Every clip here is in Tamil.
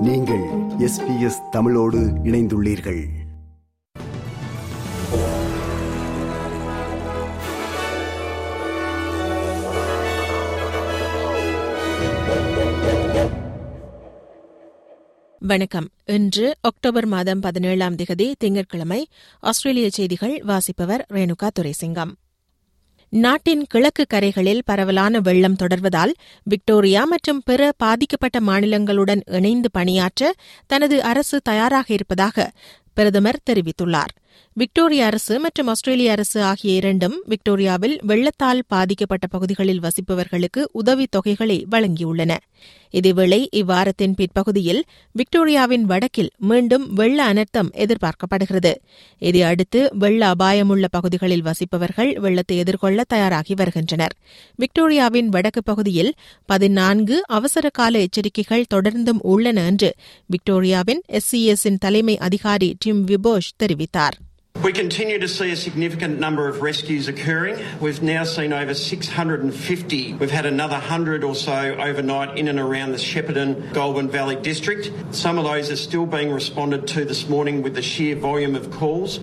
நீங்கள் எஸ் பி எஸ் தமிழோடு இணைந்துள்ளீர்கள். வணக்கம். இன்று அக்டோபர் மாதம் பதினேழாம் திகதி திங்கட்கிழமை ஆஸ்திரேலிய செய்திகள் வாசிப்பவர் ரேணுகா துரைசிங்கம். நாட்டின் கிழக்கு கரைகளில் பரவலான வெள்ளம் தொடர்வதால் விக்டோரியா மற்றும் பிற பாதிக்கப்பட்ட மாநிலங்களுடன் இணைந்து பணியாற்ற தனது அரசு தயாராக இருப்பதாக பிரதமர் தெரிவித்துள்ளார். விக்டோரியா அரசு மற்றும் ஆஸ்திரேலிய அரசு ஆகிய இரண்டும் விக்டோரியாவில் வெள்ளத்தால் பாதிக்கப்பட்ட பகுதிகளில் வசிப்பவர்களுக்கு உதவித் தொகைகளை வழங்கியுள்ளன. இதேவேளை இவ்வாரத்தின் பிற்பகுதியில் விக்டோரியாவின் வடக்கில் மீண்டும் வெள்ள அனர்த்தம் எதிர்பார்க்கப்படுகிறது. இதையடுத்து வெள்ள அபாயமுள்ள பகுதிகளில் வசிப்பவர்கள் வெள்ளத்தை எதிர்கொள்ள தயாராகி வருகின்றனர். விக்டோரியாவின் வடக்கு பகுதியில் பதினான்கு அவசர கால எச்சரிக்கைகள் தொடர்ந்தும் உள்ளன என்று விக்டோரியாவின் எஸ்சிஎஸின் தலைமை அதிகாரி டிம் விபோஷ் தெரிவித்தார். We continue to see a significant number of rescues occurring. We've now seen over 650. We've had another 100 or so overnight in and around the Shepparton Goulburn Valley district. Some of those are still being responded to this morning with the sheer volume of calls.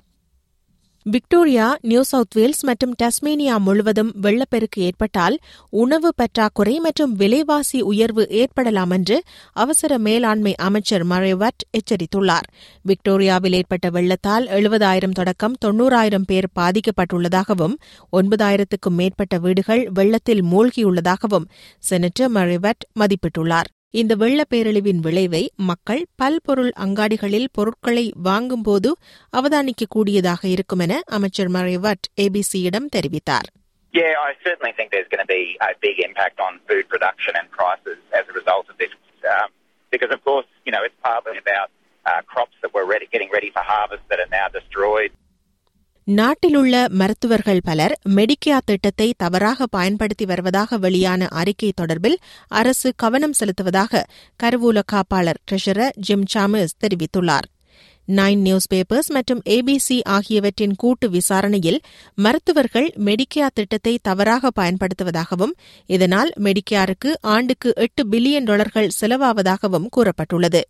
Victoria New South Wales மற்றும் டஸ்மேனியா முழுவதும் வெள்ளப்பெருக்கு ஏற்பட்டால் உணவு பற்றாக்குறை மற்றும் விலைவாசி உயர்வு ஏற்படலாம் என்று அவசர மேலாண்மை அமைச்சர் மரேவட் எச்சரித்துள்ளார். விக்டோரியாவில் ஏற்பட்ட வெள்ளத்தால் எழுபதாயிரம் தொடக்கம் தொன்னூறாயிரம் பேர் பாதிக்கப்பட்டுள்ளதாகவும் ஒன்பதாயிரத்துக்கும் மேற்பட்ட வீடுகள் வெள்ளத்தில் மூழ்கியுள்ளதாகவும் செனட்டர் மரேவட் மதிப்பிட்டுள்ளார். இந்த வெள்ளப் பேரழிவின் விளைவை மக்கள் பல்பொருள் அங்காடிகளில் பொருட்களை வாங்கும்போது அவதானிக்கக்கூடியதாக இருக்கும் என அமைச்சர் மரேவட் ஏபிசியிடம் தெரிவித்தார் Yeah, I certainly think there's going to be a big impact on food production and prices as a result of this. Um, because, of course, you know, it's partly about uh, crops that were ready, getting ready for harvest that are now destroyed. நாட்டிலுள்ள மருத்துவர்கள் பலர் மெடிக்கியா திட்டத்தை தவறாக பயன்படுத்தி வருவதாக வெளியான அறிக்கை தொடர்பில் அரசு கவனம் செலுத்துவதாக கருவூல காப்பாளர் ட்ரெஷரர் ஜிம் சாமர்ஸ் தெரிவித்துள்ளார். நைன் நியூஸ் பேப்பர்ஸ் மற்றும் ஏபிசி ஆகியவற்றின் கூட்டு விசாரணையில் மருத்துவர்கள் மெடிக்கேர் திட்டத்தை தவறாக பயன்படுத்துவதாகவும் இதனால் மெடிக்கேருக்கு ஆண்டுக்கு எட்டு பில்லியன் டாலர்கள் செலவாவதாகவும் கூறப்பட்டுள்ளது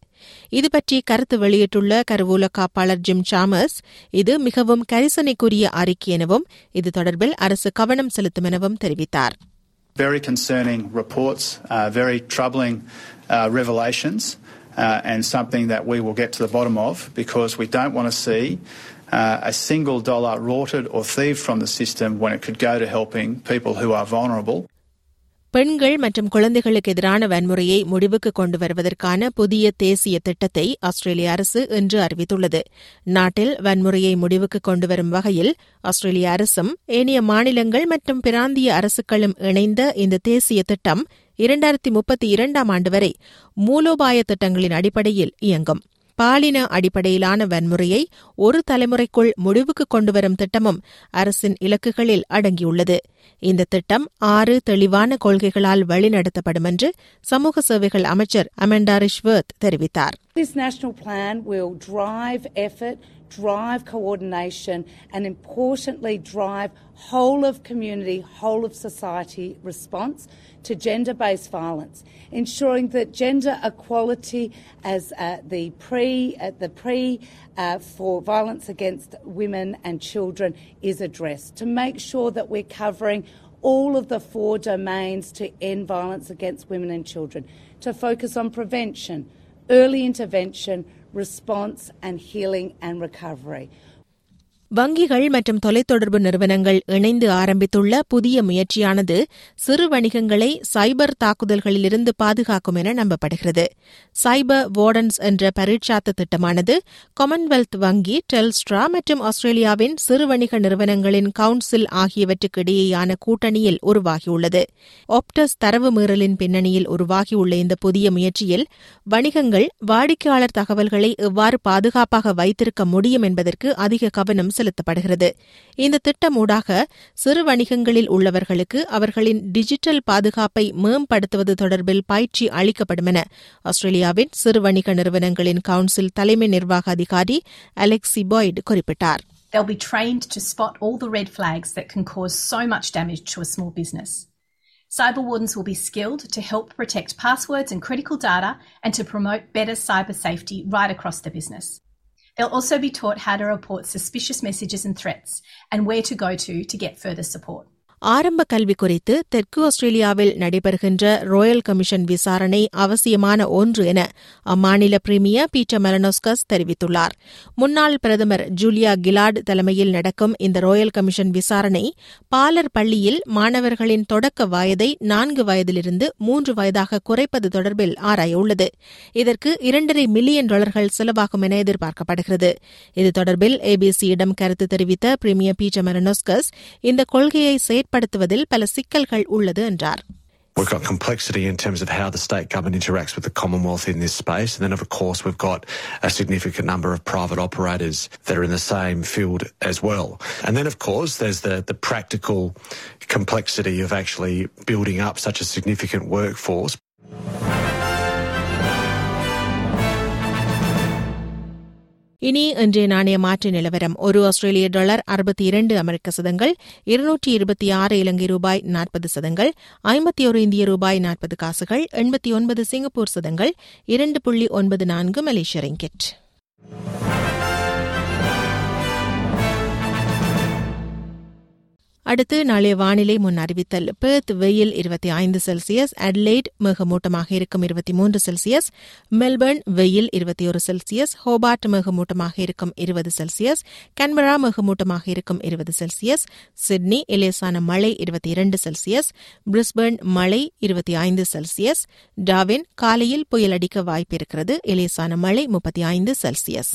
இதுபற்றி கருத்து வெளியிட்டுள்ள கருவூல காப்பாளர் ஜிம் சாமர்ஸ் இது மிகவும் கரிசனைக்குரிய அறிக்கை எனவும் இது தொடர்பில் அரசு கவனம் செலுத்தும் எனவும் தெரிவித்தார் Very concerning reports, uh, very troubling uh, revelations. Uh, and something that we will get to the bottom of because we don't want to see uh, a single dollar rorted or thieved from the system when it could go to helping people who are vulnerable. பெண்கள் மற்றும் குழந்தைகளுக்கு எதிரான வன்முறையை முடிவுக்கு கொண்டு வருவதற்கான புதிய தேசிய திட்டத்தை ஆஸ்திரேலிய அரசு இன்று அறிவித்துள்ளது நாட்டில் வன்முறையை முடிவுக்கு கொண்டு வரும் வகையில் ஆஸ்திரேலிய அரசும் ஏனைய மாநிலங்கள் மற்றும் பிராந்திய அரசுகளும் இணைந்த இந்த தேசிய திட்டம் இரண்டாயிரத்தி முப்பத்தி இரண்டாம் ஆண்டு வரை மூலோபாய திட்டங்களின் அடிப்படையில் இயங்கும். பாலின அடிப்படையிலான வன்முறையை ஒரு தலைமுறைக்குள் முடிவுக்கு கொண்டுவரும் திட்டமும் அரசின் இலக்குகளில் அடங்கியுள்ளது. இந்த திட்டம் ஆறு தெளிவான கொள்கைகளால் வழிநடத்தப்படும் என்று சமூக சேவைகள் அமைச்சர் அமெண்டா ரிஷ்வர்த் தெரிவித்தார் This national plan will drive effort, drive coordination, and importantly, drive whole of community, whole of society response to gender based violence, ensuring that gender equality as uh, the pre, uh, the pre uh, for violence against women and children is addressed, to make sure that we're covering all of the four domains to end violence against women and children, to focus on prevention, early intervention, response, and healing and recovery. வங்கிகள் மற்றும் தொலைத்தொடர்பு நிறுவனங்கள் இணைந்து ஆரம்பித்துள்ள புதிய முயற்சியானது சிறு வணிகங்களை சைபர் தாக்குதல்களிலிருந்து பாதுகாக்கும் என நம்பப்படுகிறது. சைபர் வார்டன்ஸ் என்ற பரீட்சாத்த திட்டமானது காமன்வெல்த் வங்கி டெல்ஸ்ட்ரா மற்றும் ஆஸ்திரேலியாவின் சிறு வணிக நிறுவனங்களின் கவுன்சில் ஆகியவற்றுக்கு இடையேயான கூட்டணியில் உருவாகியுள்ளது. ஆப்டஸ் தரவு மீறலின் பின்னணியில் உருவாகியுள்ள இந்த புதிய முயற்சியில் வணிகங்கள் வாடிக்கையாளர் தகவல்களை எவ்வாறு பாதுகாப்பாக வைத்திருக்க முடியும் என்பதற்கு அதிக கவனம் செலுத்தப்படுகிறது இந்த திட்டம் ஊடாக சிறு வணிகங்களில் உள்ளவர்களுக்கு அவர்களின் டிஜிட்டல் பாதுகாப்பை மேம்படுத்துவது தொடர்பில் பயிற்சி அளிக்கப்படும் என ஆஸ்திரேலியாவின் சிறு வணிக நிறுவனங்களின் கவுன்சில் தலைமை நிர்வாக அதிகாரி அலெக்சி பாய்டு குறிப்பிட்டார் They'll be trained to spot all the red flags that can cause so much damage to a small business. Cyber wardens will be skilled to help protect passwords and critical data and to promote better cyber safety right across the business. They'll also be taught how to report suspicious messages and threats and where to go to to get further support. ஆரம்ப கல்வி குறித்து தெற்கு ஆஸ்திரேலியாவில் நடைபெறுகின்ற ராயல் கமிஷன் விசாரணை அவசியமான ஒன்று என அம்மாநில பிரீமியர் பீட்டர் மெலனோஸ்கஸ் தெரிவித்துள்ளார். முன்னாள் பிரதமர் ஜூலியா கிலாட் தலைமையில் நடக்கும் இந்த ராயல் கமிஷன் விசாரணை பாலர் பள்ளியில் மாணவர்களின் தொடக்க வயதை நான்கு வயதிலிருந்து மூன்று வயதாக குறைப்பது தொடர்பில் ஆராயவுள்ளது. இதற்கு இரண்டரை மில்லியன் டாலர்கள் செலவாகும் என எதிர்பார்க்கப்படுகிறது. இது தொடர்பில் ஏபிசியிடம் கருத்து தெரிவித்த பிரீமியர் பீட்டர் மெலனோஸ்கஸ் இந்த கொள்கையை செயற்படுத்துவதில் பல சிக்கல்கள் உள்ளது என்றார் We've got complexity in terms of how the state government interacts with the Commonwealth in this space. And then, of course, we've got a significant number of private operators that are in the same field as well. And then, of course, there's the, the practical complexity of actually building up such a significant workforce. இனி இன்றைய நாணய மாற்று நிலவரம். ஒரு ஆஸ்திரேலிய டாலர் அறுபத்தி இரண்டு அமெரிக்க சதங்கள் இருநூற்றி இருபத்தி ஆறு இலங்கை ரூபாய் நாற்பது சதங்கள் ஐம்பத்தி ஒரு இந்திய ரூபாய் நாற்பது காசுகள் எண்பத்தி ஒன்பது சிங்கப்பூர் சதங்கள் இரண்டு புள்ளி ஒன்பது நான்கு மலேசிய ரிங்கெட். அடுத்து நாளைய வானிலை முன் அறிவித்தல். பெர்த் வெயில் இருபத்தி ஐந்து செல்சியஸ் அட்லைட் மேகமூட்டமாக இருக்கும் இருபத்தி மூன்று செல்சியஸ் மெல்பர்ன் வெயில் இருபத்தி ஒரு செல்சியஸ் ஹோபார்ட் மேகமூட்டமாக இருக்கும் இருபது செல்சியஸ் கன்பரா மேகமூட்டமாக இருக்கும் இருபது செல்சியஸ் சிட்னி இலேசான மழை இருபத்தி இரண்டு செல்சியஸ் பிரிஸ்பர்ன் மழை இருபத்தி ஐந்து செல்சியஸ் டாவின் காலையில் புயல் அடிக்க வாய்ப்பு இருக்கிறது இலேசான மழை முப்பத்தி ஐந்து செல்சியஸ்.